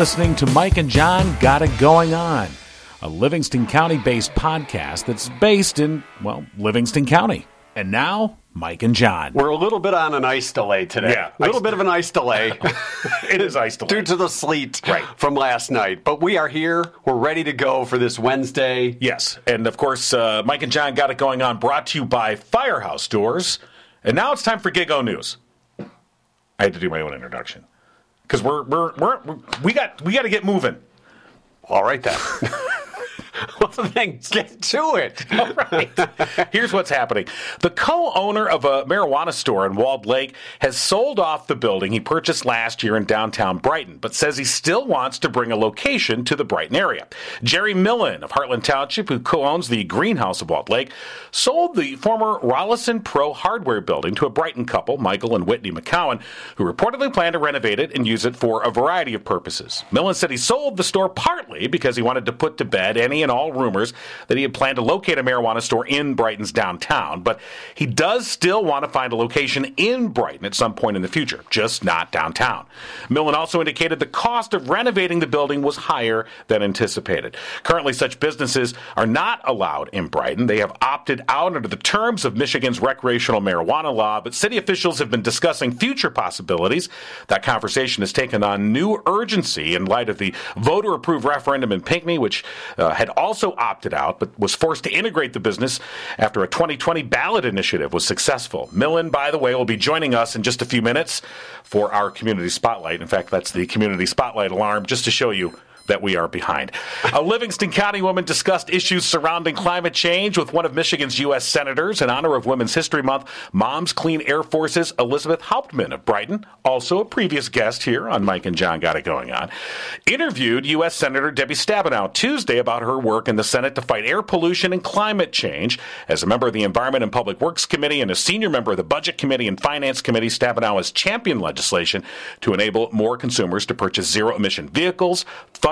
listening to Mike and Jon Got It Going On, a Livingston County based podcast that's based in, well, Livingston County. And now, Mike and Jon. We're a little bit on an ice delay today. Yeah, a little bit of an ice delay it is ice delay. due to the sleet Right. from last night. But we are here. We're ready to go for this Wednesday. Yes, and of course, uh, Mike and Jon got it going on. Brought to you by Firehouse Doors, and now it's time for GIGO News. I had to do my own introduction because we're, we're we're we're we got we got to get moving. All right then. well, then get to it. All right. Here's what's happening. The co owner of a marijuana store in Walled Lake has sold off the building he purchased last year in downtown Brighton, but says he still wants to bring a location to the Brighton area. Jerry Millen of Hartland Township, who co owns the greenhouse of Walled Lake, sold the former Rollison Pro hardware building to a Brighton couple, Michael and Whitney McCowan, who reportedly plan to renovate it and use it for a variety of purposes. Millen said he sold the store partly because he wanted to put to bed any and all rumors that he had planned to locate a marijuana store in Brighton's downtown, but he does still want to find a location in Brighton at some point in the future, just not downtown. Millen also indicated the cost of renovating the building was higher than anticipated. Currently, such businesses are not allowed in Brighton. They have opted out under the terms of Michigan's recreational marijuana law, but city officials have been discussing future possibilities. That conversation has taken on new urgency in light of the voter approved referendum in Pinckney, which uh, had also opted out but was forced to integrate the business after a 2020 ballot initiative was successful. Millen, by the way, will be joining us in just a few minutes for our community spotlight. In fact, that's the community spotlight alarm just to show you that we are behind. A Livingston County woman discussed issues surrounding climate change with one of Michigan's U.S. senators in honor of Women's History Month. Moms Clean Air Force's Elizabeth Hauptman of Brighton, also a previous guest here on Mike and Jon Got It Going On, interviewed U.S. Senator Debbie Stabenow Tuesday about her work in the Senate to fight air pollution and climate change. As a member of the Environment and Public Works Committee and a senior member of the Budget Committee and Finance Committee, Stabenow has championed legislation to enable more consumers to purchase zero emission vehicles,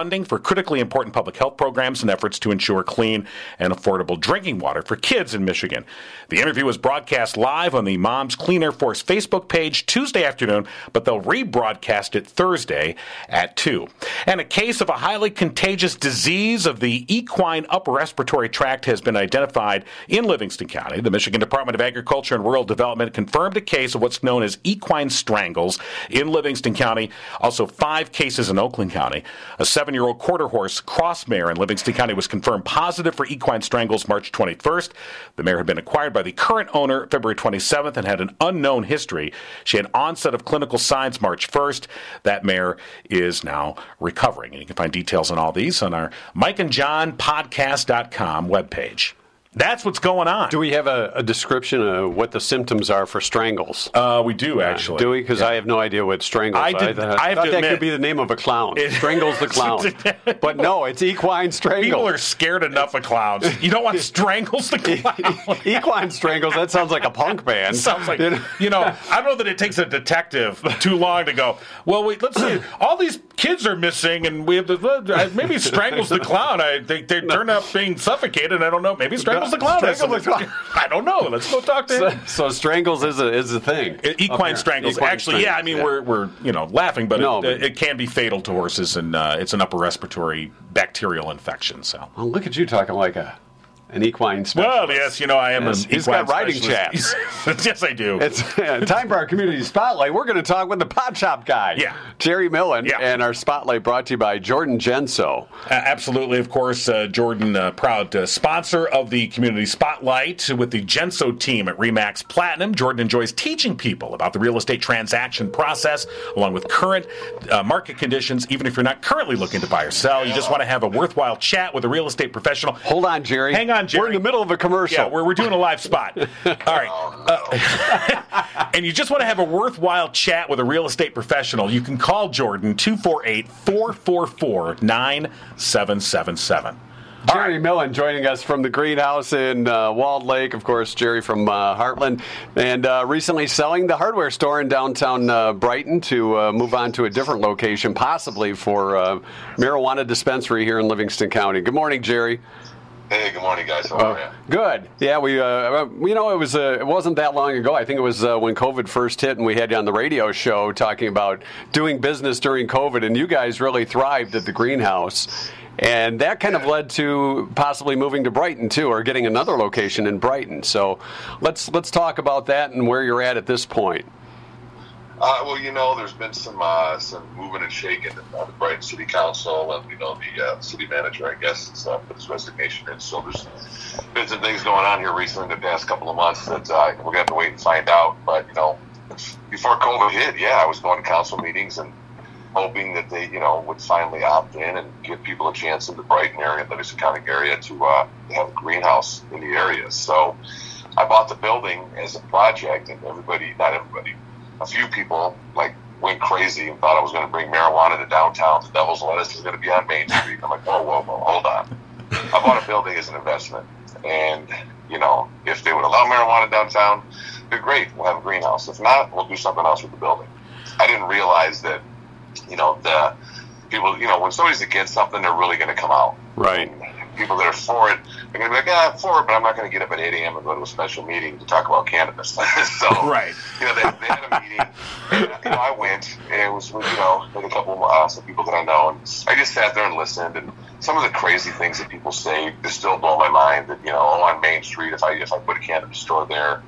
funding for critically important public health programs, and efforts to ensure clean and affordable drinking water for kids in Michigan. The interview was broadcast live on the Moms Clean Air Force Facebook page Tuesday afternoon, but they'll rebroadcast it Thursday at 2. And a case of a highly contagious disease of the equine upper respiratory tract has been identified in Livingston County. The Michigan Department of Agriculture and Rural Development confirmed a case of what's known as equine strangles in Livingston County, also five cases in Oakland County. A seven year old quarter horse cross mare in Livingston County was confirmed positive for equine strangles March 21st. The mare had been acquired by the current owner February 27th and had an unknown history. She had onset of clinical signs March 1st. That mare is now recovering. And you can find details on all these on our Mike and Jon podcast.com webpage. That's what's going on. Do we have a, a description of what the symptoms are for strangles? Uh, we do actually. Do we? Because I have no idea what strangles. I did- I, I have thought to that admit- could be the name of a clown. It- Strangles the clown. but no, it's equine strangles. People are scared enough of clowns. You don't want strangles the clown. equine strangles. That sounds like a punk band. Sounds like You know? I don't know that it takes a detective too long to go. Well, wait. Let's see. All these kids are missing, and we have to maybe strangles the clown. I they they turn up being suffocated. I don't know. Maybe strangles the clown. has Strangle the clown. I don't know. Let's go talk to him. so strangles is a is a thing. Equine strangles. Equine Actually, yeah. I strangles, mean, we're we're you know laughing, but, No, it, but- it can be fatal to horses, and uh, it's an upper respiratory bacterial infection. So. Well, look at you talking like a an equine specialist. Well, yes, you know, I am Yes, an he's got riding specialist. yes, I do. It's uh, time for our community spotlight. We're going to talk with the pot shop guy, Yeah. Jerry Millen, Yeah. and our spotlight brought to you by Jordan Genso. Uh, absolutely, of course, uh, Jordan, uh, proud uh, sponsor of the Community Spotlight with the Genso team at Remax Platinum. Jordan enjoys teaching people about the real estate transaction process, along with current uh, market conditions. Even if you're not currently looking to buy or sell, you just want to have a worthwhile chat with a real estate professional. Hold on, Jerry. Hang on, Jerry. We're in the middle of a commercial. Yeah, we're, we're doing a live spot. All right. Uh, and you just want to have a worthwhile chat with a real estate professional, you can call Jordan 248 444 9777. Jerry Millen joining us from the greenhouse in uh, Walled Lake. Of course, Jerry from uh, Hartland, and uh, recently selling the hardware store in downtown uh, Brighton to uh, move on to a different location, possibly for uh, marijuana dispensary here in Livingston County. Good morning, Jerry. Hey, good morning, guys. How are you? Good. Yeah, we, uh, you know, it was uh, it wasn't that long ago. I think it was uh, when COVID first hit, and we had you on the radio show talking about doing business during COVID, and you guys really thrived at the greenhouse. And that kind of led to possibly moving to Brighton too, or getting another location in Brighton. So, let's let's talk about that and where you're at at this point. Uh, well, you know, there's been some uh, some moving and shaking at the Brighton City Council, and you know, the uh, city manager, I guess, has uh, put his resignation in. So there's been some things going on here recently in the past couple of months that uh, we're gonna wait and find out. But you know, before COVID hit, yeah, I was going to council meetings and hoping that they, you know, would finally opt in and give people a chance in the Brighton area, Livingston County area, to uh, have a greenhouse in the area. So I bought the building as a project, and everybody, not everybody a few people like went crazy and thought I was going to bring marijuana to downtown. The Devil's Lettuce is going to be on Main Street. I'm like, whoa, whoa, whoa, hold on. I bought a building as an investment, and you know, if they would allow marijuana downtown, they're great. We'll have a greenhouse. If not, we'll do something else with the building. I didn't realize that, you know, the people, you know, when somebody's against something, they're really going to come out. Right. And people that are for it going to be like, yeah, I'm for it, but I'm not going to get up at 8 a.m. and go to a special meeting to talk about cannabis. so, right. You know, they, they had a meeting. And, you know, I went, and it was with, you know, with a couple of uh, some people that I know, and I just sat there and listened. And some of the crazy things that people say just still blow my mind. That you know, oh, on Main Street, if I if I put a cannabis store there,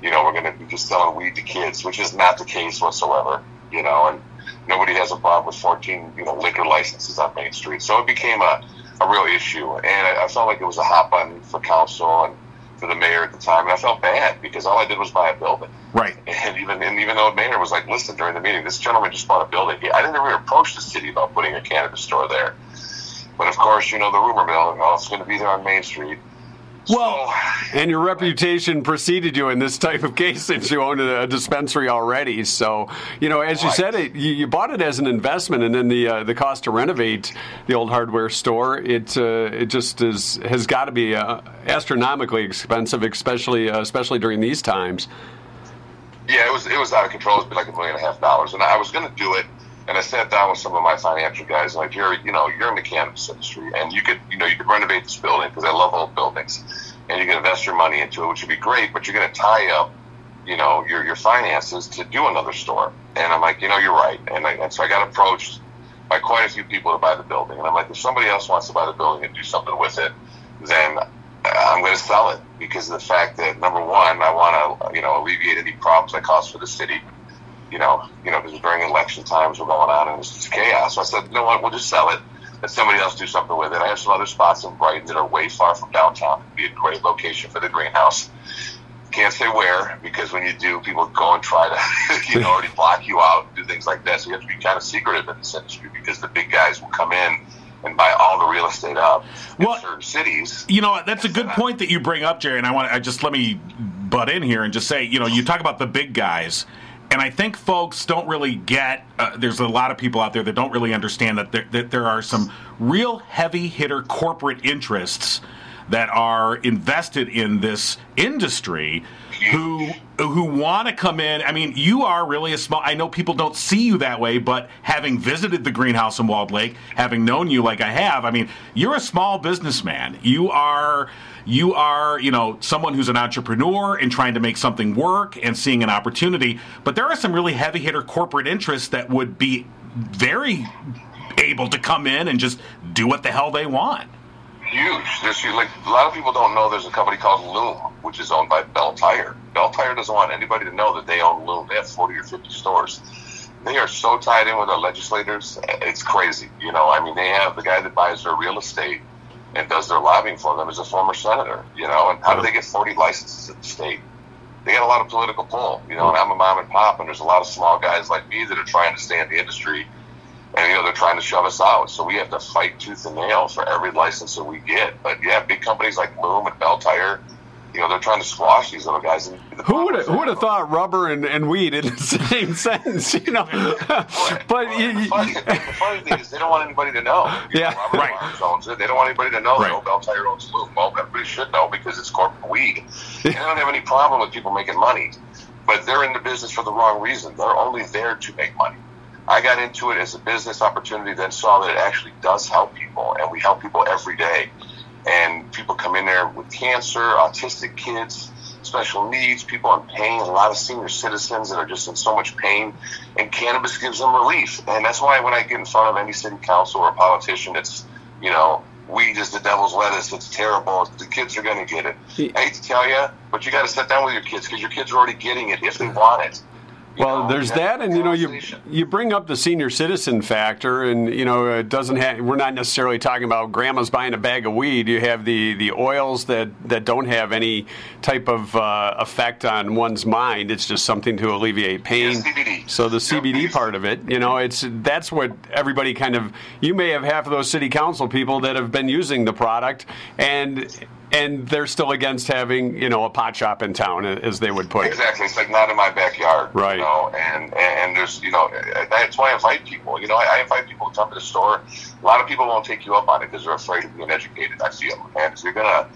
you know, we're going to be just selling weed to kids, which is not the case whatsoever. You know, and nobody has a problem with 14, you know, liquor licenses on Main Street. So it became a a real issue. And I, felt like it was a hot button for council and for the mayor at the time. And I felt bad because all I did was buy a building. Right. And even and even though the mayor was like, listen, during the meeting, this gentleman just bought a building. I didn't ever approach the city about putting a cannabis store there. But of course, you know, the rumor mill, oh, it's going to be there on Main Street. Well, and your reputation preceded you in this type of case since you owned a, dispensary already. So, you know, as you right. said, it, you, you, bought it as an investment, and then the uh, the cost to renovate the old hardware store it uh, it just is has got to be uh, astronomically expensive, especially uh, especially during these times. Yeah, it was it was out of control. It was like a million and a half dollars, and I was going to do it and I sat down with some of my financial guys, and like, you're, you know, you're in the cannabis industry, and you could, you know, you could renovate this building because I love old buildings, and you can invest your money into it, which would be great, but you're going to tie up, you know, your your finances to do another store. And I'm like, you know, you're right. And, I, and so I got approached by quite a few people to buy the building, and I'm like, if somebody else wants to buy the building and do something with it, then I'm going to sell it because of the fact that number one, I want to, you know, alleviate any problems that cause for the city you know, you know, because during election times were going on and it was just chaos. So I said, you know what, we'll just sell it. Let somebody else do something with it. I have some other spots in Brighton that are way far from downtown. It'd be a great location for the greenhouse. Can't say where because when you do, people go and try to, you know, already block you out and do things like that. So you have to be kind of secretive in this industry because the big guys will come in and buy all the real estate up in certain cities. You know, that's a good point that you bring up, Jerry. And I want to just let me butt in here and just say, you know, you talk about the big guys and I think folks don't really get. Uh, there's a lot of people out there that don't really understand that there, that there are some real heavy hitter corporate interests that are invested in this industry who who want to come in. I mean, you are really a small. I know people don't see you that way, but having visited the greenhouse in Walled Lake, having known you like I have, I mean, you're a small businessman. You are you are, you know, someone who's an entrepreneur and trying to make something work and seeing an opportunity. But there are some really heavy hitter corporate interests that would be very able to come in and just do what the hell they want. Huge. There's like a lot of people don't know there's a company called Lume, which is owned by Belle Tire. Belle Tire doesn't want anybody to know that they own Lume. They have 40 or 50 stores. They are so tied in with our legislators. It's crazy. You know, I mean, they have the guy that buys their real estate and does their lobbying for them as a former senator, you know, and how do they get 40 licenses in the state? They got a lot of political pull, you know, and I'm a mom and pop, and there's a lot of small guys like me that are trying to stay in the industry, and, you know, they're trying to shove us out. So we have to fight tooth and nail for every license that we get. But yeah, big companies like Lume and Belle Tire, you know, they're trying to squash these little guys. And who would have, who would have thought rubber and, and weed in the same sentence? You know, but well, you, the, funny, the, funny, thing is they don't want anybody to know. You yeah, know, right. owns it. They don't want anybody to know. Right. That Belle Tire owns Lume. Well, everybody should know because it's corporate weed. they don't have any problem with people making money, but they're in the business for the wrong reason. They're only there to make money. I got into it as a business opportunity, then saw that it actually does help people, and we help people every day and people come in there with cancer, autistic kids, special needs, people in pain, a lot of senior citizens that are just in so much pain, and cannabis gives them relief. And that's why when I get in front of any city council or politician, it's you know weed is the devil's lettuce. It's terrible. The kids are going to get it. I hate to tell you, but you got to sit down with your kids because your kids are already getting it if they want it. Well, there's that, and you know, you you bring up the senior citizen factor, and you know, it doesn't have. We're not necessarily talking about grandma's buying a bag of weed. You have the the oils that that don't have any type of uh, effect on one's mind. It's just something to alleviate pain. Yeah. So the CBD part of it, you know, it's that's what everybody kind of. You may have half of those city council people that have been using the product, and and they're still against having you know a pot shop in town, as they would put it. Exactly, it's like not in my backyard, right? You know, and and there's you know that's why I invite people. You know, I, I invite people to come to the store. A lot of people won't take you up on it because they're afraid of being educated. I see them, and if you're gonna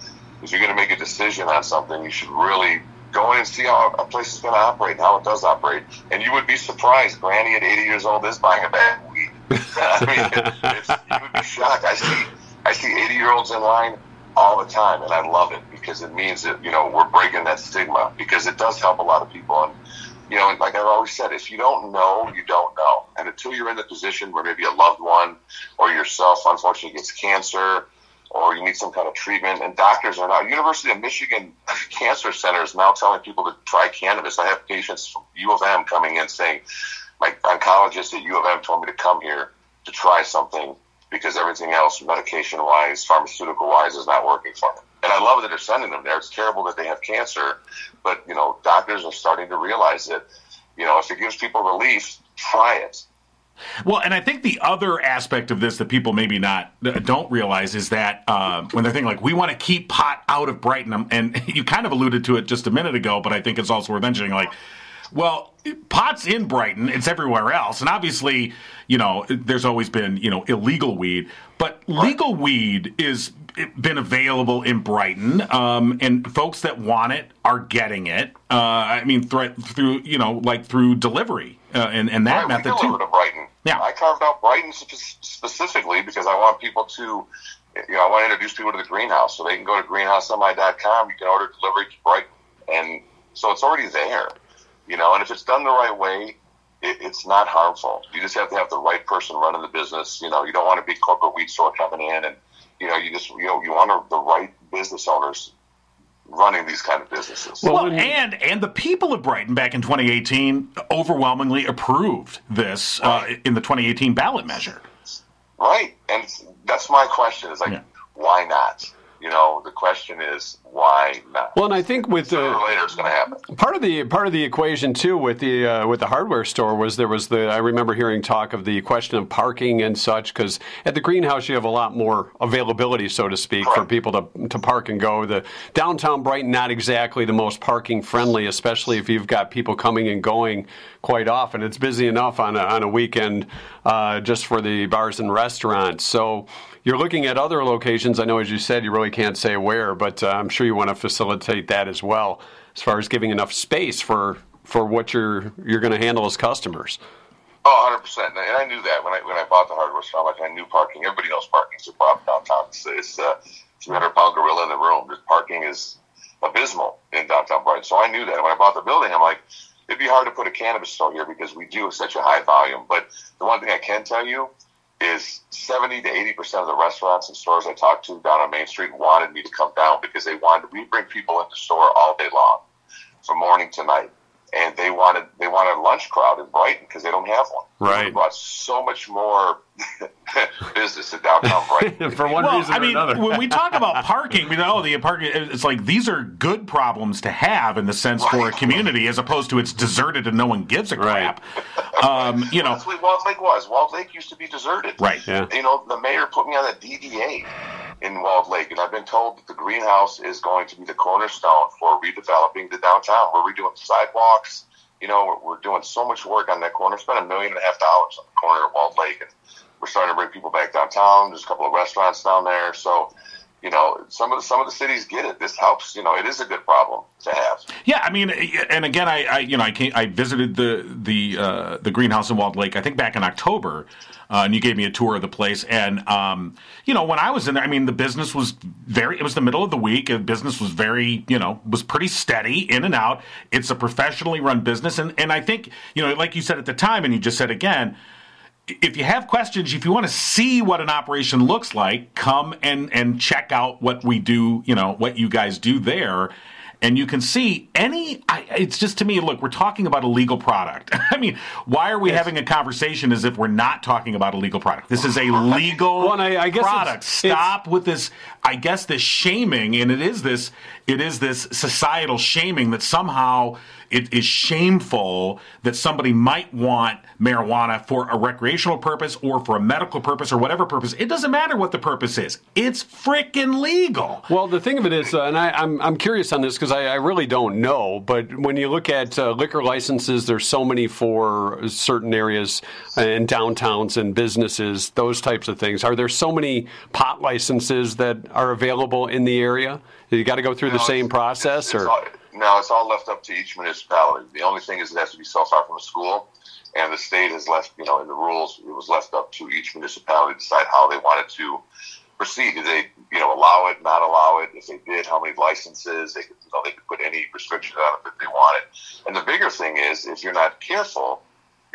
if you're gonna make a decision on something, you should really go in and see how a place is going to operate and how it does operate. And you would be surprised. Granny at 80 years old is buying a bag of weed. I mean, it's, you would be shocked. I see I see 80 year olds in line all the time, and I love it because it means that you know we're breaking that stigma because it does help a lot of people. And you know, like I've always said, if you don't know, you don't know. And until you're in the position where maybe a loved one or yourself unfortunately gets cancer or you need some kind of treatment, and doctors are now University of Michigan Cancer Center is now telling people to try cannabis. I have patients from U of M coming in saying, my oncologist at U of M told me to come here to try something because everything else, medication wise, pharmaceutical wise, is not working for them. And I love that they're sending them there. It's terrible that they have cancer, but you know, doctors are starting to realize that, you know, if it gives people relief, try it. Well, and I think the other aspect of this that people maybe not don't realize is that uh, when they're thinking like we want to keep pot out of Brighton, and you kind of alluded to it just a minute ago, but I think it's also worth mentioning like well, pot's in Brighton, it's everywhere else. And obviously, you know, there's always been, you know, illegal weed, but legal weed is been available in Brighton, um, and folks that want it are getting it. Uh, I mean, through, through you know, like through delivery uh, and, and that right, method too. To Brighton. Yeah, I carved out Brighton specifically because I want people to, you know, I want to introduce people to the greenhouse so they can go to greenhousemi.com. You can order delivery to Brighton, and so it's already there. You know, and if it's done the right way, it, it's not harmful. You just have to have the right person running the business. You know, you don't want a big corporate weed store coming in, and you know, you just you know, you want the right business owners running these kind of businesses. Well, well, and and the people of Brighton back in 2018 overwhelmingly approved this uh, in the 2018 ballot measure. Right, and that's my question: is like, yeah. why not? You know, the question is why not? Well, and I think with the later it's going to happen. Part of the part of the equation too with the uh, with the hardware store was there was the I remember hearing talk of the question of parking and such because at the greenhouse you have a lot more availability, so to speak, for people to to park and go. The downtown Brighton not exactly the most parking friendly, especially if you've got people coming and going quite often. It's busy enough on a, on a weekend uh, just for the bars and restaurants. So you're looking at other locations. I know, as you said, you really can't say where, but uh, I'm sure you want to facilitate that as well, as far as giving enough space for for what you're you're going to handle as customers. Oh, 100 percent. And I knew that when I when I bought the hardware store. Like I knew parking. Everybody knows parking's a problem downtown. It's, it's a 300 pound gorilla in the room. Just parking is abysmal in downtown Brighton. So I knew that when I bought the building. I'm like, it'd be hard to put a cannabis store here because we do such a high volume. But the one thing I can tell you is 70 to 80 percent of the restaurants and stores I talked to down on Main Street wanted me to come down because they wanted we bring people in the store all day long, from morning to night, and they wanted they wanted a lunch crowd in Brighton because they don't have one. Right, they brought so much more business in downtown Brighton for one well, reason I mean, another. when we talk about parking, we know the parking. It's like these are good problems to have in the sense right. for a community, as opposed to it's deserted and no one gives a crap. Right. Um, you know, that's what Walled Lake was. Walled Lake used to be deserted. Right. Yeah. You know, the mayor put me on the DDA in Walled Lake, and I've been told that the greenhouse is going to be the cornerstone for redeveloping the downtown. We're redoing sidewalks you know, we're, we're doing so much work on that corner. Spent a million and a half dollars on the corner of Walled Lake, and we're starting to bring people back downtown. There's a couple of restaurants down there, so you know, some of the some of the cities get it. This helps. You know, it is a good problem to have. Yeah, I mean, and again, I, I you know I came, I visited the the uh, the greenhouse in Walled Lake. I think back in October, uh, and you gave me a tour of the place. And um, you know, when I was in there, I mean, the business was very. It was the middle of the week. The business was very, you know, was pretty steady in and out. It's a professionally run business, and and I think you know, like you said at the time, and you just said again if you have questions, if you want to see what an operation looks like, come and and check out what we do. You know what you guys do there, and you can see any. I, it's just to me, look, we're talking about a legal product. I mean, why are we yes. having a conversation as if we're not talking about a legal product? This is a legal well, I, I product. It's, Stop it's, with this. I guess this shaming, and it is this. It is this societal shaming that somehow it is shameful that somebody might want marijuana for a recreational purpose or for a medical purpose or whatever purpose. It doesn't matter what the purpose is. It's freaking legal. Well, the thing of it is, uh, and I, am I'm, I'm curious on this because I, I, really don't know, but when you look at uh, liquor licenses, there's so many for certain areas and downtowns and businesses, those types of things. Are there so many pot licenses that are available in the area? You got to go through the same process, it's, it's or all, no, it's all left up to each municipality. The only thing is it has to be self-taught from a school, and the state has left, you know, in the rules, it was left up to each municipality to decide how they wanted to proceed. Did they, you know, allow it, not allow it? If they did, how many licenses? They could, you know, they could put any restrictions on it if they wanted. And the bigger thing is, if you're not careful,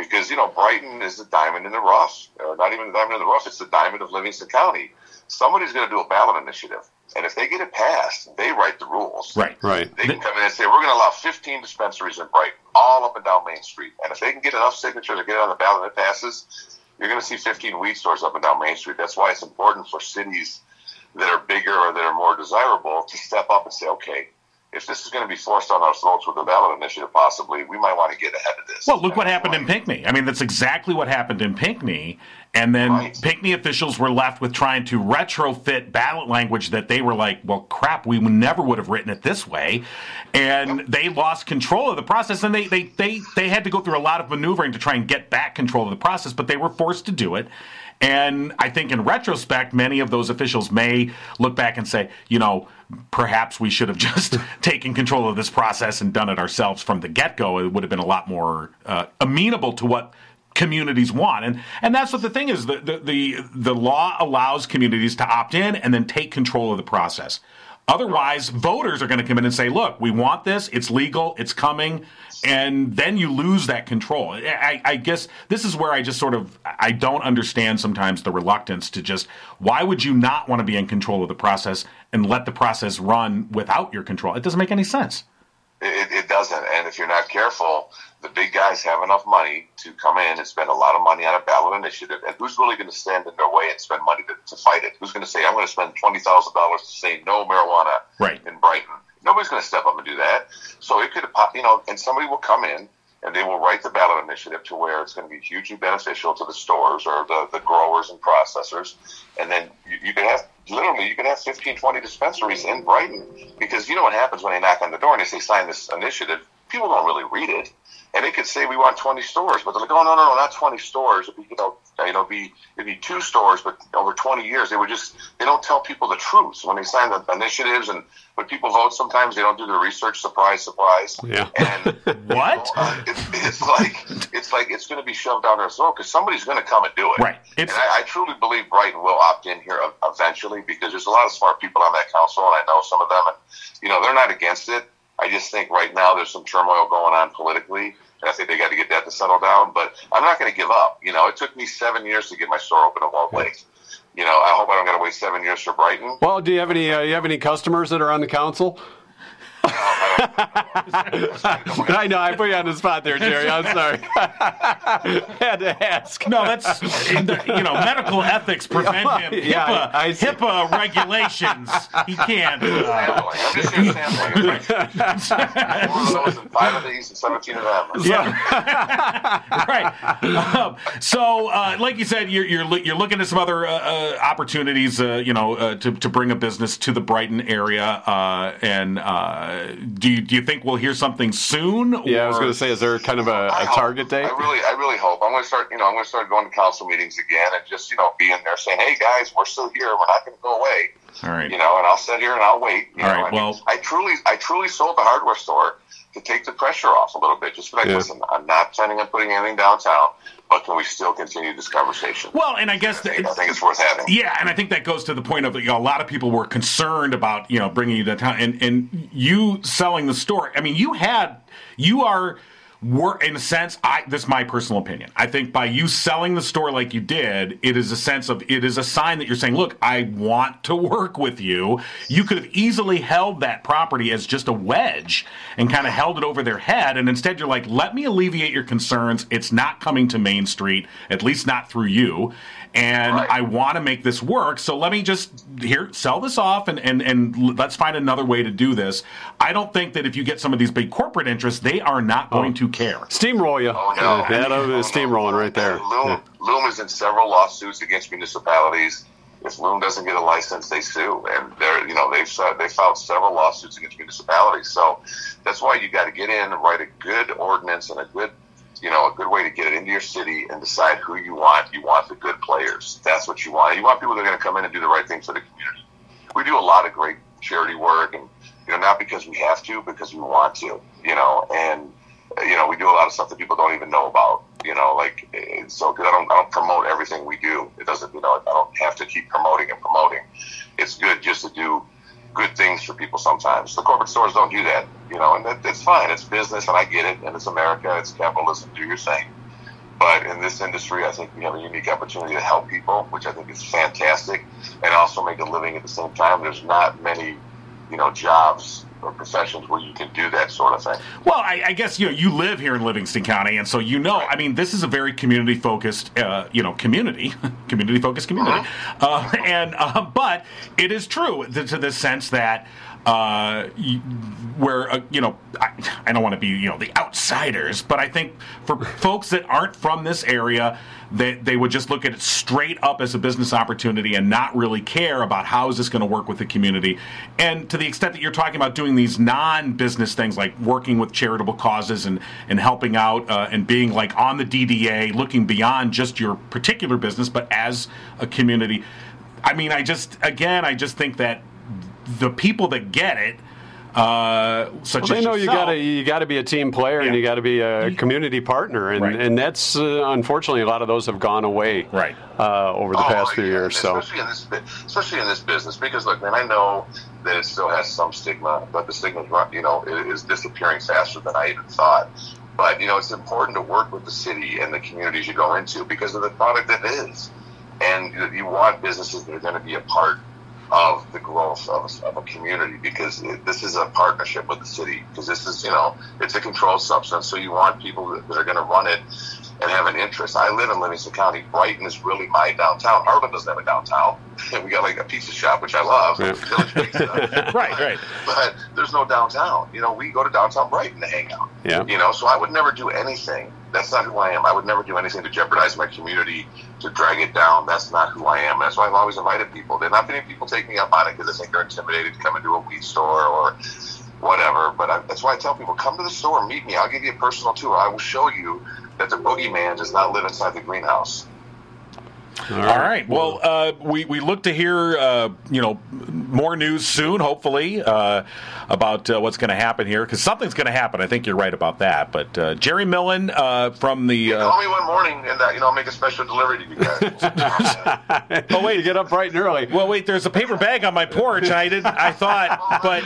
because you know Brighton is the diamond in the rough, or not even the diamond in the rough, it's the diamond of Livingston County. Somebody's going to do a ballot initiative and if they get it passed, they write the rules. Right, right. They can come in and say, we're going to allow 15 dispensaries in Brighton, all up and down Main Street. And if they can get enough signatures to get it on the ballot and it passes, you're going to see 15 weed stores up and down Main Street. That's why it's important for cities that are bigger or that are more desirable to step up and say, okay, if this is going to be forced on our throats with a ballot initiative, possibly, we might want to get ahead of this. Well, look what happened in Pinckney. I mean, that's exactly what happened in Pinckney. And then right. Pinckney officials were left with trying to retrofit ballot language that they were like, well, crap, we never would have written it this way. And yep. they lost control of the process. And they, they, they, they had to go through a lot of maneuvering to try and get back control of the process, but they were forced to do it. And I think in retrospect, many of those officials may look back and say, you know, perhaps we should have just taken control of this process and done it ourselves from the get go. It would have been a lot more uh, amenable to what communities want. And and that's what the thing is. The, the, the the law allows communities to opt in and then take control of the process. Otherwise, voters are going to come in and say, "Look, we want this. It's legal. It's coming," and then you lose that control. I, I, guess this is where I just sort of I don't understand sometimes the reluctance to just why would you not want to be in control of the process and let the process run without your control? It doesn't make any sense. It, it doesn't, and if you're not careful, the big guys have enough money to come in and spend a lot of money on a ballot initiative. And who's really going to stand in their way and spend money to, to fight it? Who's going to say, I'm going to spend $20,000 to say no marijuana right. in Brighton? Nobody's going to step up and do that. So it could, you know, and somebody will come in and they will write the ballot initiative to where it's going to be hugely beneficial to the stores or the, the growers and processors. And then you, you can have, literally, you can have 15, 20 dispensaries in Brighton because you know what happens when they knock on the door and they say, sign this initiative? People don't really read it and they could say we want 20 stores, but they're like, oh no, no, no, not 20 stores. It'd be, you know, you know, be it'd be two stores, but over 20 years, they would just they don't tell people the truth when they sign the initiatives and when people vote. Sometimes they don't do the research. Surprise, surprise. Yeah. And what? You know, uh, it, it's like it's like it's going to be shoved down their throat because somebody's going to come and do it. Right. It's, and I, I truly believe Brighton will opt in here eventually because there's a lot of smart people on that council, and I know some of them, and you know they're not against it I just think right now there's some turmoil going on politically. And I think they got to get that to settle down. But I'm not going to give up. You know, it took me seven years to get my store open at Walled Lake. You know, I hope I don't got to wait seven years for Brighton. Well, do you have any? Uh, you have any customers that are on the council? I know I put you on the spot there, Jerry. I'm sorry. Had to ask. No, that's you know medical ethics prevent him. HIPAA, yeah, I, I HIPAA regulations. He can't. Uh, I'm just sampling. One of those and five of these and seventeen of them. Yeah. right. Um, so, uh, like you said, you're you're, you're looking at some other uh, uh opportunities. Uh, you know, uh, to to bring a business to the Brighton area and do you do you think we'll hear something soon? Or? Yeah, I was going to say, is there kind of a, a target date? I really, I really hope. I'm going to start. You know, I'm going to start going to council meetings again and just you know being there saying, "Hey guys, we're still here. We're not going to go away." All right. You know, and I'll sit here and I'll wait. You All know, right, I mean, well- I truly, I truly sold the hardware store to take the pressure off a little bit. Just be like, Yeah. listen, I'm not planning on putting anything downtown, but can we still continue this conversation? Well, and I guess I think, I think it's worth having. Yeah, and I think that goes to the point of you know, a lot of people were concerned about you know bringing you downtown and and you selling the store. I mean, you had you are were in a sense. I this is my personal opinion. I think by you selling the store like you did, it is a sense of it is a sign that you're saying, look, I want to work with you. You could have easily held that property as just a wedge and kind of held it over their head, and instead you're like, let me alleviate your concerns. It's not coming to Main Street, at least not through you and Right. I want to make this work. So let me just here sell this off and and and let's find another way to do this. I don't think that if you get some of these big corporate interests, they are not going to care. Steamroll you. Oh, no. Uh, that Oh, was no. steamrolling right there. Lume, Yeah. Lume is in several lawsuits against municipalities. If Lume doesn't get a license, they sue, and they're you know they've uh, they filed several lawsuits against municipalities. So that's why you got to get in and write a good ordinance and a good you know a good way to get it into your city and decide who you want. You want the good players. That's what you want. You want people that are going to come in and do the right thing for the community. We do a lot of great charity work, and you know not because we have to, because we want to. You know, and you know, we do a lot of stuff that people don't even know about. You know, like so. Cause I don't, I don't promote everything we do. It doesn't, you know, I don't have to keep promoting and promoting. It's good just to do good things for people. Sometimes the corporate stores don't do that. You know, and that, it's fine. It's business, and I get it. And it's America. It's capitalism. Do your thing. But in this industry, I think we have a unique opportunity to help people, which I think is fantastic, and also make a living at the same time. There's not many, you know, jobs or professions where you can do that sort of thing. Well, I, I guess you know you live here in Livingston County, and so you know. I mean, this is a very community focused, uh, you know, community, community focused community. Uh, and uh, but it is true to the sense that uh, where uh, you know I, I don't want to be you know the outsiders, but I think for folks that aren't from this area. They, they would just look at it straight up as a business opportunity and not really care about how is this going to work with the community. And to the extent that you're talking about doing these non-business things like working with charitable causes and, and helping out uh, and being like on the DDA, looking beyond just your particular business, but as a community. I mean, I just again, I just think that the people that get it, uh, such Well, they as know you got to you got to be a team player and you got to be a community partner, and Right. and that's uh, unfortunately a lot of those have gone away Right. uh, over the Oh, past few yeah, years. So especially in this, especially in this business, because look, man, I know that it still has some stigma, but the stigma, you know, i- is disappearing faster than I even thought. But you know, it's important to work with the city and the communities you go into because of the product that it is, and you- you want businesses that are going to be a part of the growth of, of a community because it, this is a partnership with the city. Because this is you know it's a controlled substance so you want people that, that are going to run it and have an interest. I live in livingston county. Brighton is really my downtown. Hartland doesn't have a downtown. We got like a pizza shop which i love. Yeah. Right, right. but there's no downtown. You know we go to downtown brighton to hang out. Yeah. you know so i would never do anything that's not who i am. I would never do anything to jeopardize my community to drag it down. That's not who i am. That's why i've always invited people. There not many people take me up on it because they think they're intimidated to come into a weed store or whatever but I, that's why i tell people come to the store meet me. I'll give you a personal tour. I will show you that the boogeyman does not live inside the greenhouse All right. Well, uh, we we look to hear uh, you know more news soon, hopefully, uh, about uh, what's going to happen here because something's going to happen. I think you're right about that. But uh, Jerry Millen uh, from the uh, call me one morning and uh, you know i'll make a special delivery to you guys oh wait, you get up bright and early. well, wait. There's a paper bag on my porch. I didn't. I thought, but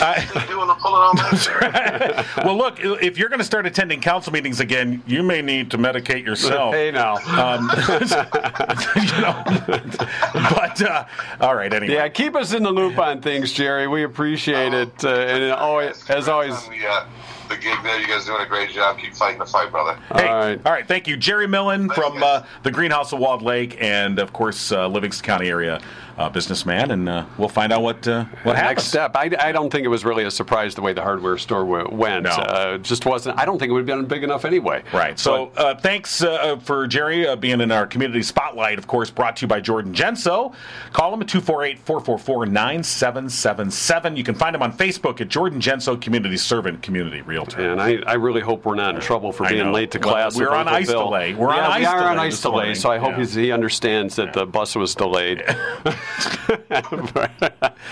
I, doing the pulling on that well, look. If you're going to start attending council meetings again, you may need to medicate yourself. Hey now. Um, you know, but uh, all right. Anyway. Yeah, keep us in the loop on things, Jerry. We appreciate it, uh, and always, as always. on the, uh, the gig there you guys doing a great job keep fighting the fight brother Hey, All right. all right. Thank you, Jerry Millen Thanks, from uh, the Greenhouse of Walled Lake, and of course uh, Livingston County area uh, businessman, and uh, we'll find out what uh, what happens. Next step. I, I don't think it was really a surprise the way the hardware store went. No. Uh, it just wasn't. I don't think it would have been big enough anyway. Right. So uh, thanks uh, for Jerry uh, being in our community spotlight, of course, brought to you by Jordan Genso. Call him at 248 444 9777. You can find him on Facebook at Jordan Genso Community Servant Community Realtor. And I, I really hope we're not in trouble for being late to Well, class. we're on Uncle ice Bill. delay. We're on yeah, we ice are on ice delay. So I hope Yeah. he understands that the bus was delayed.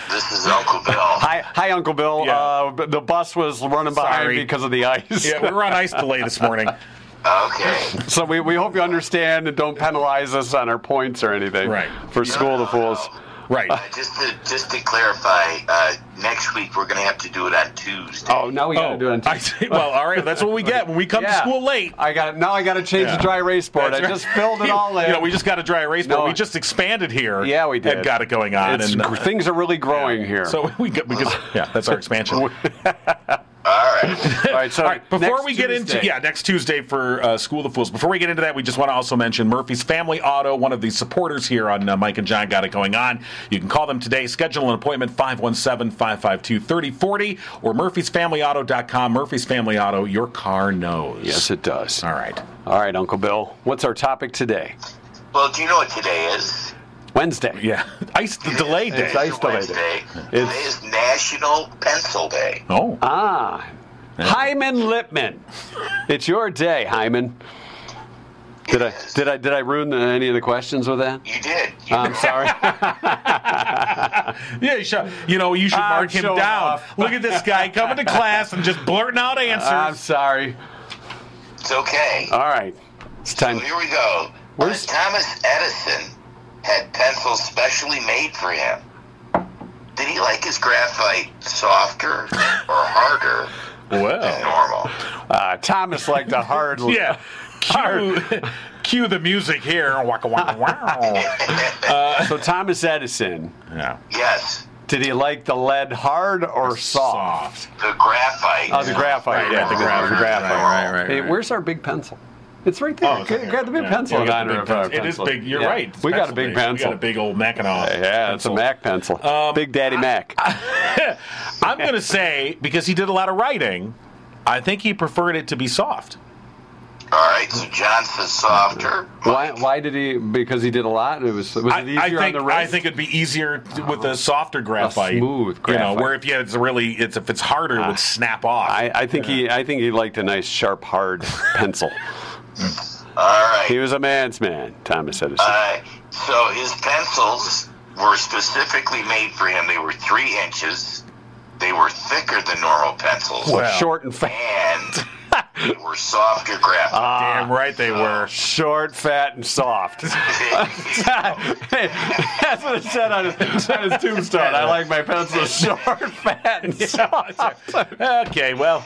This is Uncle Bill. Hi, hi, Uncle Bill. Yeah. Uh, the bus was running behind Sorry. because of the ice. Yeah, we were on ice delay this morning. Okay. So we, we hope you understand and don't penalize us on our points or anything. Right. For School of the Fools. Right. Uh, just to just to clarify, uh, next week we're going to have to do it on Tuesday. Oh, now we got to do it on I see. Well, all right. That's what we get when we come to school late. I got now. I got to change Yeah. the dry erase board. That's I right. just filled it all in. You know, we just got a dry erase board. No. we just expanded here. yeah, we did. And got it going on. It's, and gr- things are really growing here. So we got because yeah, that's our expansion. All right. all right. So All right, before next we get into yeah next Tuesday for uh, School of the Fools. Before we get into that, we just want to also mention Murphy's Family Auto, one of the supporters here on uh, Mike and Jon Got It Going On. You can call them today. Schedule an appointment 517-552-3040 or murphysfamilyauto.com. Murphy's Family Auto, your car knows. Yes, it does. All right. All right, Uncle Bill. What's our topic today? Well, do you know what today is? Wednesday. Yeah, ice the delay day. It's ice delay Wednesday. day. Today It's- is National Pencil Day. Oh, Ah, Hyman Lipman. It's your day, Hyman. Did I did I did I ruin the, any of the questions with that? You did. You I'm sorry. yeah. You should, you know, you should I'm mark him down. off. Look at this guy coming to class and just blurting out answers. I'm sorry. It's okay. All right, it's time. So here we go. Where's- Uh, Thomas Edison had pencils specially made for him. Did he like his graphite softer or harder than well, normal? Uh, Thomas liked a hard. yeah. Cue, cue the music here. Waka waka wow. So Thomas Edison, Yeah. Yes, did he like the lead hard or soft? Soft. the graphite. Oh, the graphite. Right, yeah, right, the right, graphite. right, graphite. right, right, right, Hey, where's our big pencil? It's right there. Oh, it's Grab okay. grab the big Yeah. pencil Yeah, in got the big pencil. It is big. You're Yeah. right. It's We got a big day. pencil. We got a big old Mackinac. Yeah, it's a. Mac pencil. Um, big Daddy Mac. I'm going to say because he did a lot of writing, I think he preferred it to be soft. All right, so Jon says softer. why? Why did he? Because he did a lot. It was. Was I, it easier I think on the wrist? I think it'd be easier to- with a softer graphite, smooth graphite. You know, where if you it's really it's if it's harder, it would snap off. I, I think he. I think he liked a nice, sharp, hard pencil. All right. He was a man's man, Thomas Edison. Uh, so his pencils were specifically made for him. They were three inches. They were thicker than normal pencils, Well, Short and fat. and were softer graphite. Damn right they were. Short, fat, and soft. That's what it said on his, on his tombstone. I like my pencils short, fat, and soft. okay, well,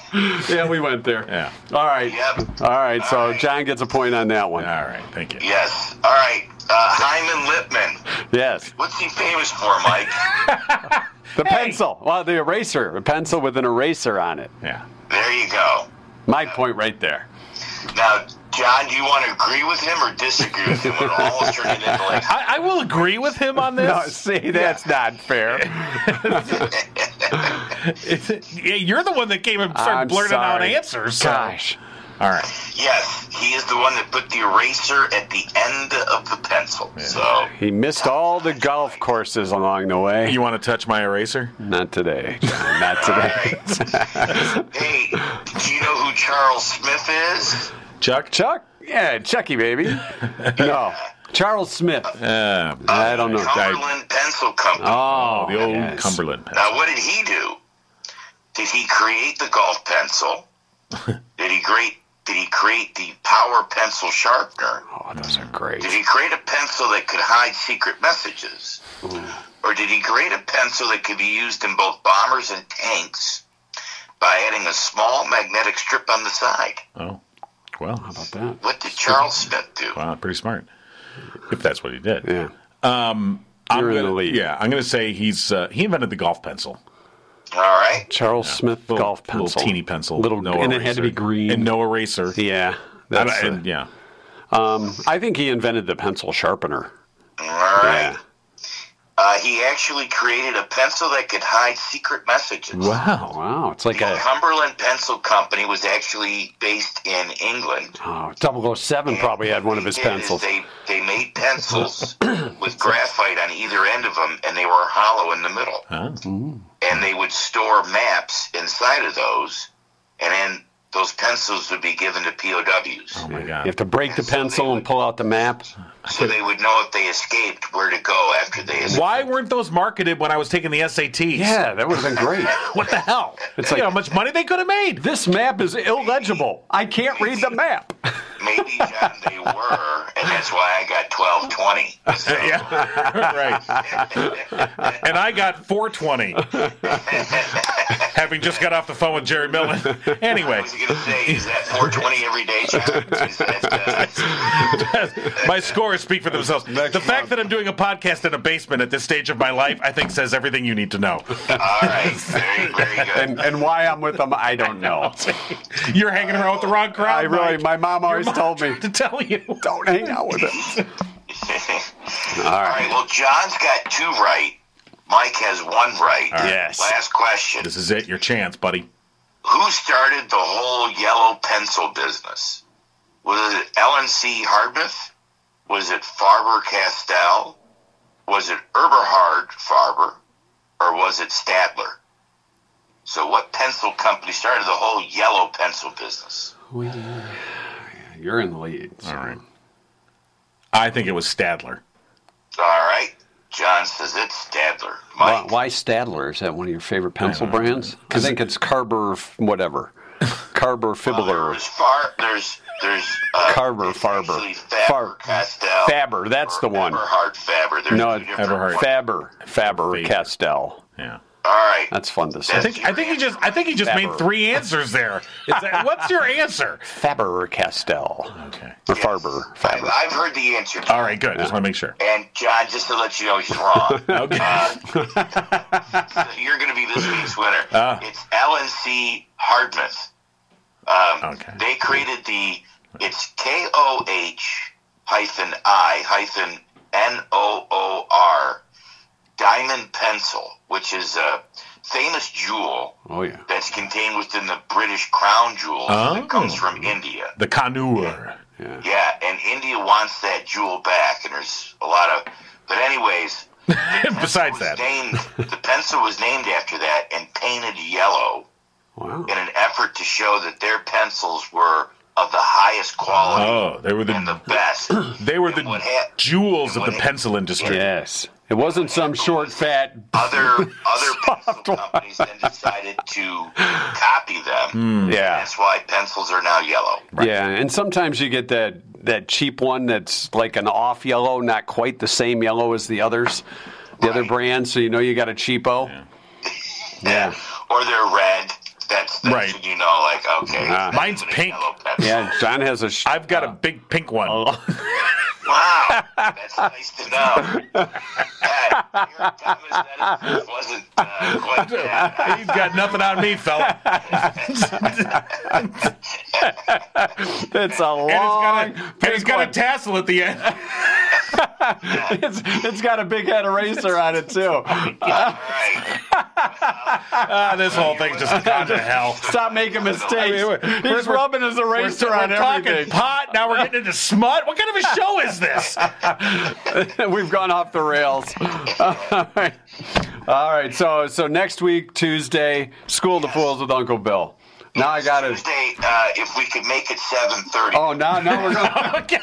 Yeah, we went there. yeah. All right. Yep. All right. So Jon gets a point on that one. All right, thank you. yes. All right. Uh, Hyman Lipman. Yes. What's he famous for, Mike? The pencil. Well, the eraser. A pencil with an eraser on it. Yeah. there you go. My point right there. Now, Jon, do you want to agree with him or disagree with him? It almost turned it into like I, I will agree with him on this. No, see, that's not fair. It's- yeah, you're the one that came and started I'm blurting out answers. so- Gosh. All right. yes, he is the one that put the eraser at the end of the pencil. So He missed all the golf courses along the way. You want to touch my eraser? Not today, Jon. Not today. Hey, do you know who Charles Smith is? Chuck? Chuck? Yeah, Chucky, baby. No. Charles Smith. Uh, I don't know. Cumberland Pencil Company. Oh, the old yes. Cumberland. pen. Now, what did he do? Did he create the golf pencil? did he create? Did he create the power pencil sharpener? Oh, those are great. Did he create a pencil that could hide secret messages? Or did he create a pencil that could be used in both bombers and tanks by adding a small magnetic strip on the side? Oh, well, How about that? What did Charles Smith do? wow, pretty smart. If that's what he did. Yeah. I'm You're in gonna, the lead. Yeah, I'm going to say he's uh, he invented the golf pencil. All right. Charles Smith Little, golf pencil. little teeny pencil, Little, no and eraser. it had to be green. and no eraser. Yeah. And- That's, and- uh, yeah. um, I think he invented the pencil sharpener. All right. Yeah. Uh, he actually created a pencil that could hide secret messages. Wow. Wow. It's like The a Cumberland Pencil Company was actually based in England. oh, 007 probably had one of his What they did is pencils. They, they made pencils with graphite on either end of them, and they were hollow in the middle. Huh? And they would store maps inside of those, and then those pencils would be given to POWs. Oh my God! You have to break the pencil and pull out the map. so they would know if they escaped where to go after they escaped. Why weren't those marketed when I was taking the SATs? Yeah, that would have been great. What the hell? It's you like- know how much money they could have made. This map is illegible. I can't read the map. Maybe, Jon, they were, and that's why I got 1220. So, Yeah, right. And I got 420, having just got off the phone with Jerry Millen. Anyway, I was going to say, is that 420 every day, Jon? That, uh, my scores speak for themselves. The fact that I'm doing a podcast in a basement at this stage of my life, I think, says everything you need to know. all right, very, very good. And, and why I'm with them, I don't know. You're hanging around with the wrong crowd. I really, Mike. my mom always Your told me, to tell you. don't hang out with him. All All right. right, well, Jon's got two right. Mike has one right. Yes. Last question. This is it. Your chance, buddy. Who started the whole yellow pencil business? Was it LNC Hardtmuth? Was it Faber Castell? Was it Eberhard Faber? Or was it Staedtler? So, what pencil company started the whole yellow pencil business? You're in the lead. so- All right. I think it was Staedtler. All right. Jon says it's Staedtler. Why, Mike? why Staedtler? Is that one of your favorite pencil I brands? I think it's Carver, f- whatever. Carver Well, there's far, there's there's uh, Carver, Farber. Faber Castell. Faber, that's the one. Eberhard Faber. There's No, Eberhard. Faber. Faber Faber. Castell. Yeah. All right. That's fun to say. I think I think he just I think he just made three answers there. Is that, what's your answer? Faber Castell. Okay. Or Yes. Farber. I've, Faber. I've heard the answer. All right, good. Just want to make sure. And Jon, just to let you know, he's wrong. Okay. You're going to be this week's winner. Ah. It's LNC Hardtmuth. Um, Okay. They created the. It's K O H hyphen I hyphen N O O R diamond pencil, which is a famous jewel Oh, yeah. that's contained within the British crown jewel Oh. that comes from India. The Koh-i-Noor. Yeah. Yeah, and India wants that jewel back, and there's a lot of. But anyways, Besides that, named, the pencil was named after that and painted yellow Wow. in an effort to show that their pencils were of the highest quality oh, they were and the the best. they were And the ha- jewels of the what- pencil industry. Yes. It wasn't some short, fat. Other other pencil companies then decided to copy them. Hmm. Yeah. That's why pencils are now yellow. Yeah. And sometimes you get that, that cheap one that's like an off yellow, not quite the same yellow as the others, the other Right. brands. So you know you got a cheapo. Yeah. Or they're red. That's, that's Right. you know, like, okay. That's Mine's pink. Yeah. Jon has a. Sh- I've got a big pink one. Wow, that's nice to know. Pat, your comment that it wasn't uh, quite that. He's got nothing on me, fella. it's a long. And it's got a, and it's got a tassel at the end. it's, it's got a big head eraser on it too. All right. Ah, this whole thing's just gone to hell. Stop making mistakes. I mean, we're- He's we're- rubbing his We're, eraser we're on talking pot. Now we're getting into smut. What kind of a show is this? We've gone off the rails. All right. All right. So so next week Tuesday, School of the Fools with Uncle Bill. Now I got it. Tuesday, uh, if we could make it 7.30. Oh, now now we're going. okay,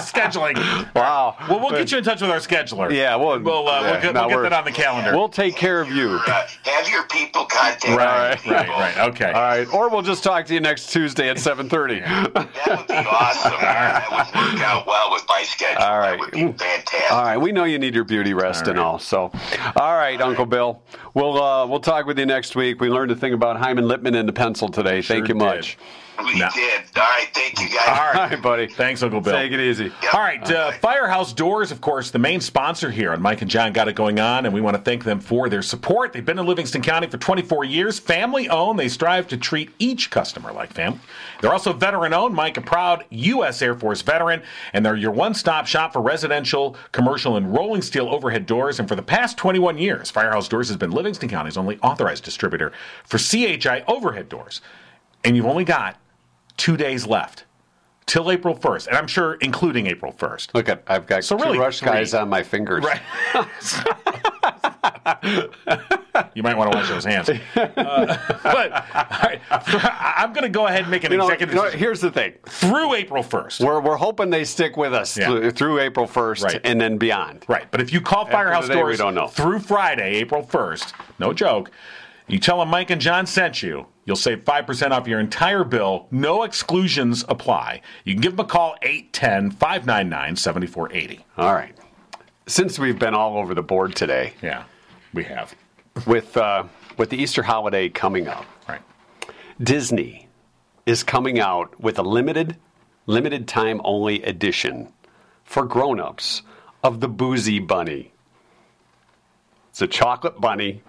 scheduling. Wow. Well, we'll get you in touch with our scheduler. Yeah, we'll- we'll uh, yeah, we'll get, no, we'll get that on the calendar. We'll take care of you. Uh, have your people contact right, people. right, right. Okay. All right. Or we'll just talk to you next Tuesday at 7:30. That would be awesome. That would work out well with my schedule. All right. That would be fantastic. All right, we know you need your beauty rest and all. So, all right, Uncle Bill, we'll uh, we'll talk with you next week. We learned a thing about Hyman Lipman and the pencil today. Thank you did. much. We No. did. All right. Thank you, guys. All All right. right, buddy. Thanks, Uncle Bill. Take it easy. Yep. All right, uh, Firehouse Doors, of course, the main sponsor here, and Mike and Jon got it going on, and we want to thank them for their support. They've been in Livingston County for 24 years, family owned. They strive to treat each customer like family. They're also veteran owned. Mike, a proud U.S. Air Force veteran, and they're your one stop shop for residential, commercial, and rolling steel overhead doors. And for the past 21 years, Firehouse Doors has been Livingston County's only authorized distributor for CHI overhead doors. And you've only got two days left till April 1st, and I'm sure including April 1st. Look at I've got So two really rush three. guys on my fingers. Right. you might want to wash those hands. Uh, but right, I'm going to go ahead and make an You know, executive you know, here's the thing. through April 1st. We're, we're hoping they stick with us Yeah. through, through April 1st Right. and then beyond. Right, but if you call Firehouse today, we Doors don't know. through Friday, April 1st, no joke, you tell them Mike and Jon sent you, you'll save 5% off your entire bill. No exclusions apply. You can give them a call, 810 599 7480. All right. Since we've been all over the board today Yeah, we have. with, uh, with the Easter holiday coming up, Right. Disney is coming out with a limited, limited time only edition for grown-ups of the Boozy Bunny. It's a chocolate bunny,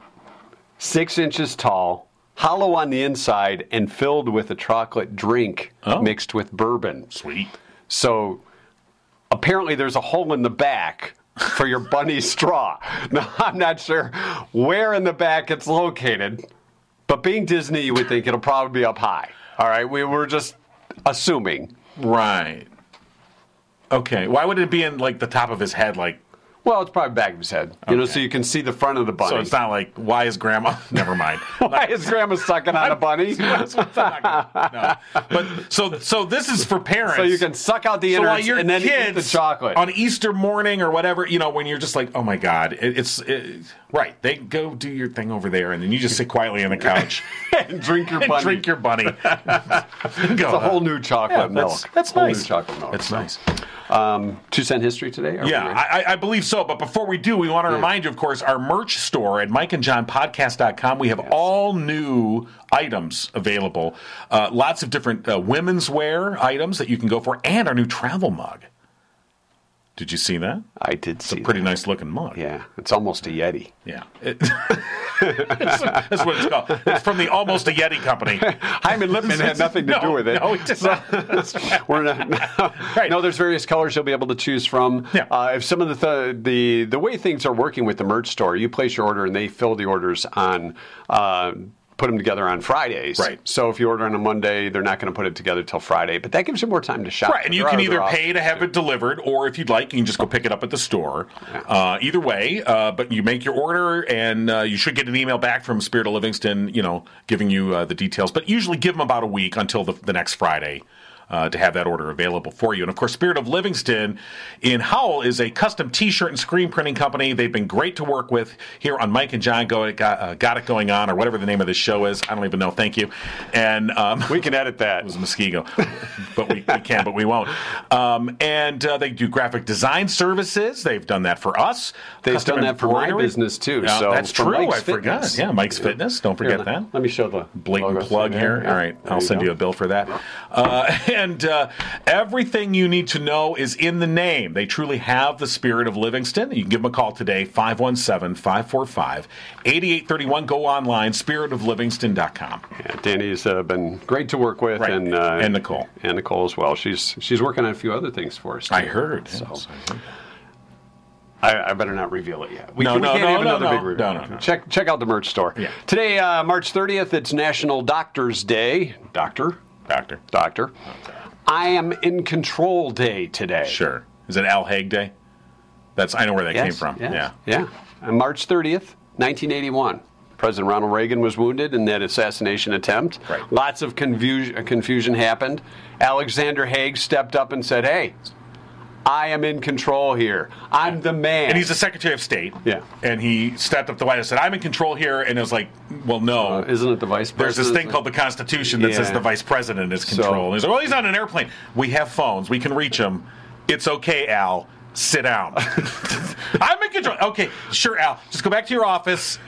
six inches tall, hollow on the inside, and filled with a chocolate drink Oh. mixed with bourbon. Sweet. So apparently there's a hole in the back for your bunny straw. Now, I'm not sure where in the back it's located, but being Disney, you would think it'll probably be up high. All right, we were just assuming. Right. Okay. Why would it be in like the top of his head? Like, Well, it's probably back of his head, you know, so you can see the front of the bunny. so it's not like, why is grandma? Never mind. Why is Grandma sucking on a bunny? no. But so so this is for parents. so you can suck out the So innards your and then eat the chocolate. on Easter morning or whatever, you know, when you're just like, oh my god, it, it's it, right. They go do your thing over there, and then you just sit quietly on the couch and drink your bunny. drink your bunny. it's a whole new chocolate yeah, milk. that's, that's Whole nice. New chocolate milk. That's So, nice. Um, two cent history today. Yeah. I, I- believe so. But before we do, we want to remind you, of course, our merch store at MikeandJonPodcast.com. We have all new items available. Uh, lots of different uh, women's wear items that you can go for, and our new travel mug. Did you see that? I did see. It's a pretty that. nice looking mug. Yeah, it's almost a Yeti. Yeah. It- that's what it's called. It's from the Almost a Yeti company. Hyman Lipman had nothing to no, do with it. No, it did not. We're not. Right. No, there's various colors you'll be able to choose from. Yeah. Uh, if some of the, th- the the way things are working with the merch store, you place your order and they fill the orders on. Uh, Put them together on Fridays. Right. So if you order on a Monday, they're not going to put it together till Friday, but that gives you more time to shop. Right, and you can either pay to have it delivered, or if you'd like, you can just go pick it up at the store. Uh, either way, uh, but you make your order, and uh, you should get an email back from Spirit of Livingston, you know, giving you uh, the details. But usually, give them about a week until the, the next Friday. Uh, to have that order available for you. And of course, Spirit of Livingston in Howell is a custom t shirt and screen printing company. They've been great to work with here on Mike and Jon Go, got, uh, got It Going On, or whatever the name of this show is. I don't even know. Thank you. And um, We can edit that. it was Muskego, but we, we can, but we won't. Um, and uh, they do graphic design services. They've done that for us. They've Custom done that for my business, too. Yeah, So that's true. Mike's I forgot. Fitness. Yeah, Mike's Fitness. Don't Here, forget let, that. Let me show the Blatant plug Yeah, here. yeah. All right, There I'll send go. you a bill for that. Uh, and uh, everything you need to know is in the name. They truly have the spirit of Livingston. You can give them a call today, 517 545 8831. Go online, spiritoflivingston.com. Yeah, Danny's uh, been great to work with, Right. and uh, And Nicole. and Nicole as well. She's she's working on a few other things for us. Too. I heard. So yes, I heard. I, I better not reveal it yet. We, No, we no, can't no, have no, another no. big reveal. No, no, no. Check check out the merch store. Yeah. Today, uh, March 30th, it's National Doctors Day. Doctor, Doctor. doctor. I am in control day today. Sure. Is it Al Haig Day? That's I know where that Yes, came from. yes, Yeah. Yeah. On March 30th, 1981. President Ronald Reagan was wounded in that assassination attempt. Right. Lots of confusion, confusion happened. Alexander Haig stepped up and said, Hey, I am in control here. I'm the man. And he's the Secretary of State. Yeah. And he stepped up the White House and said, I'm in control here. And it was like, well, no. Uh, isn't it the vice president? There's this thing called the Constitution that says the Vice President is So- control. and he's like, well, he's on an airplane. We have phones. We can reach him. It's okay, Al. Sit down. I'm in control. Okay, sure, Al. Just go back to your office.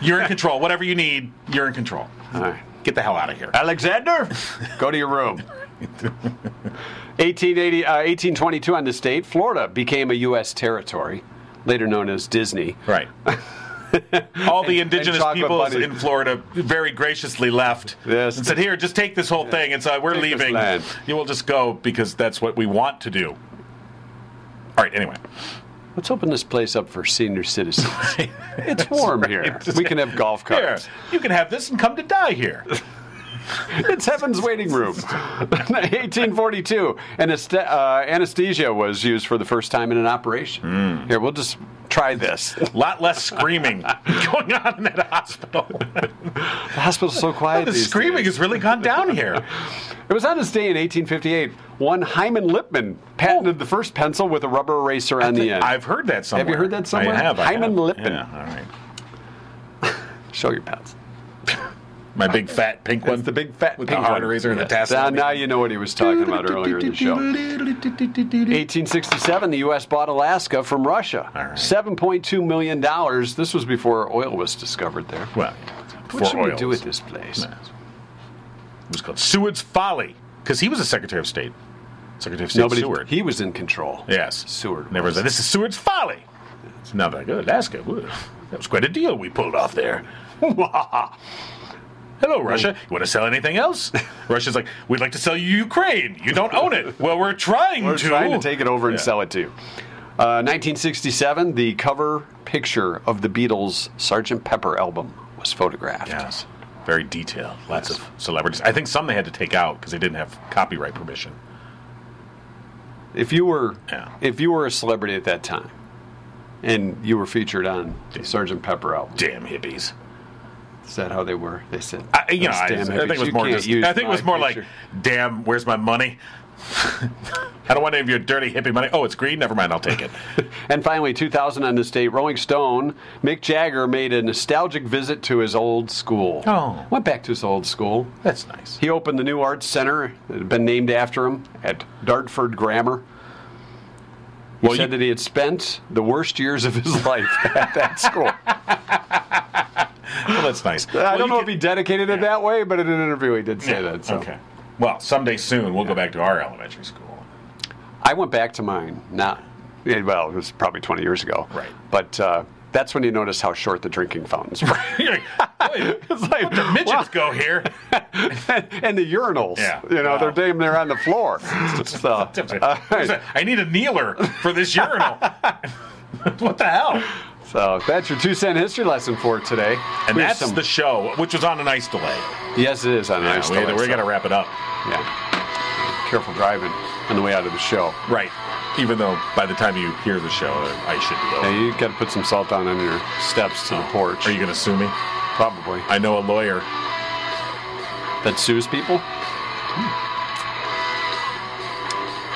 You're in control. Whatever you need, you're in control. All right. Get the hell out of here. Alexander, go to your room. 1880, uh, 1822 on this date, Florida became a U.S. territory, later known as Disney. Right. All the indigenous peoples in Florida very graciously left Yes. and said, "Here, just take this whole thing." And so we're Take leaving. You will just go because that's what we want to do. All right. Anyway, Let's open this place up for senior citizens. it's warm here. We can have golf here carts. you can have this and come to die here. it's heaven's waiting room. 1842, Anest- uh, anesthesia was used for the first time in an operation. Here, we'll just try this. A lot less screaming going on in that hospital. The hospital's so quiet. the screaming days. has really gone down here. It was on this day in 1858 one Hyman Lipman patented the first pencil with a rubber eraser on the end. I've heard that somewhere. Have you heard that somewhere? I have. I Hyman have. Lipman. Yeah, all right. Show your pens. My big fat pink one. It's the big fat with pink the hard one. eraser and the tassel. Now, now you know what he was talking about earlier in the show. 1867, the U.S. bought Alaska from Russia. All right. $7.2 million. This was before oil was discovered there. Well, What before should oil we do with this place? It was called Seward's Folly because he was a Secretary of State. Secretary of State Nobody. Seward. He was in control. yes, Seward. Never was. said this is Seward's Folly. It's not that good. Alaska. woo, That was quite a deal we pulled off there. Hello, Russia. You want to sell anything else? Russia's like, we'd like to sell you Ukraine. You don't own it. Well, we're trying We're to. trying to take it over and Yeah. sell it to you. Uh, 1967, the cover picture of the Beatles' Sgt. Pepper album was photographed. Yes. Very detailed. Lots of celebrities. I think some they had to take out because they didn't have copyright permission. If you were, Yeah. if you were a celebrity at that time, and you were featured on the Sgt. Pepper album, Damn hippies. Is that how they were? They said, I, you know, I, I think it was more just. I think it was more like, "Damn, where's my money? I don't want any of your dirty hippie money. Oh, it's green. Never mind. I'll take it." And finally, 2000 on this date, Rolling Stone, Mick Jagger made a nostalgic visit to his old school. Oh. Went back to his old school. That's nice. He opened the new arts center that had been named after him at Dartford Grammar. He Well, said you- that he had spent the worst years of his life at that school. Well, that's nice. I don't know if he dedicated it that way, but in an interview he did say that. So. Okay. Well, someday soon we'll go back to our elementary school. I went back to mine. Not well, it was probably 20 years ago. Right. But uh, that's when you notice how short the drinking fountains were. It's like the midgets go here. and the urinals. Yeah. You know, Wow. they're damn they're on the floor. So, right. I need a kneeler for this urinal. what the hell? So that's your two cent history lesson for today. And We that's some- the show, which was on a nice delay. yes, it is on Yeah, nice. we, delay, we so- got to wrap it up. Yeah. Careful driving on the way out of the show. Right. Even though by the time you hear the show, I should be Yeah, you got to put some salt down on your steps to the porch. Are you going to sue me? Probably. I know a lawyer. That sues people?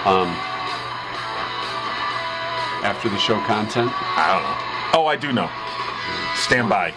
Um, after the show content? I don't know. Oh, I do know. Stand by.